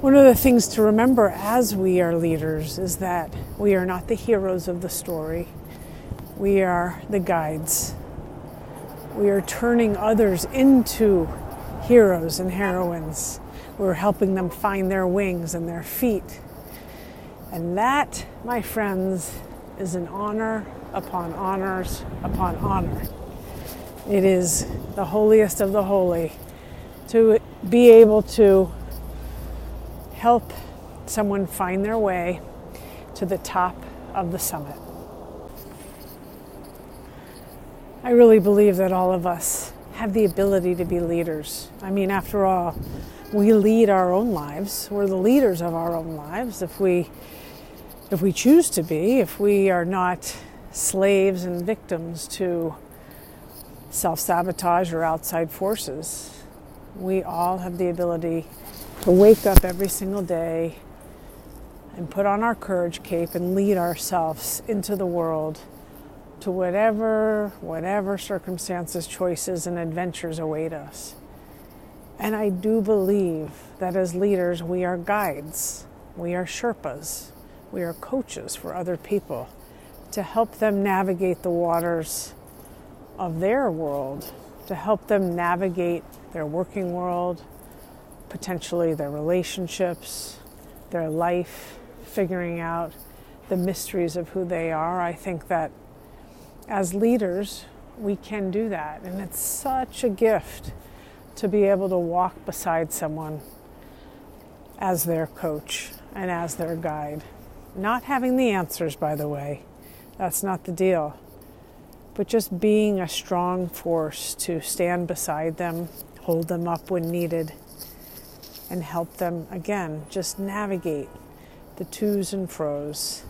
One of the things to remember as we are leaders is that we are not the heroes of the story, we are the guides. We are turning others into heroes and heroines. We're helping them find their wings and their feet. And that, my friends, is an honor upon honors upon honor. It is the holiest of the holy to be able to help someone find their way to the top of the summit. I really believe that all of us have the ability to be leaders. I mean, after all, we lead our own lives. We're the leaders of our own lives if we if we choose to be, if we are not slaves and victims to self-sabotage or outside forces. We all have the ability to wake up every single day and put on our courage cape and lead ourselves into the world to whatever whatever circumstances, choices and adventures await us. And I do believe that as leaders, we are guides, we are Sherpas, we are coaches for other people to help them navigate the waters of their world, to help them navigate their working world, potentially their relationships, their life, figuring out the mysteries of who they are. I think that as leaders, we can do that. And it's such a gift to be able to walk beside someone as their coach and as their guide. Not having the answers, by the way, that's not the deal. But just being a strong force to stand beside them, hold them up when needed, and help them, again, just navigate the twos and fros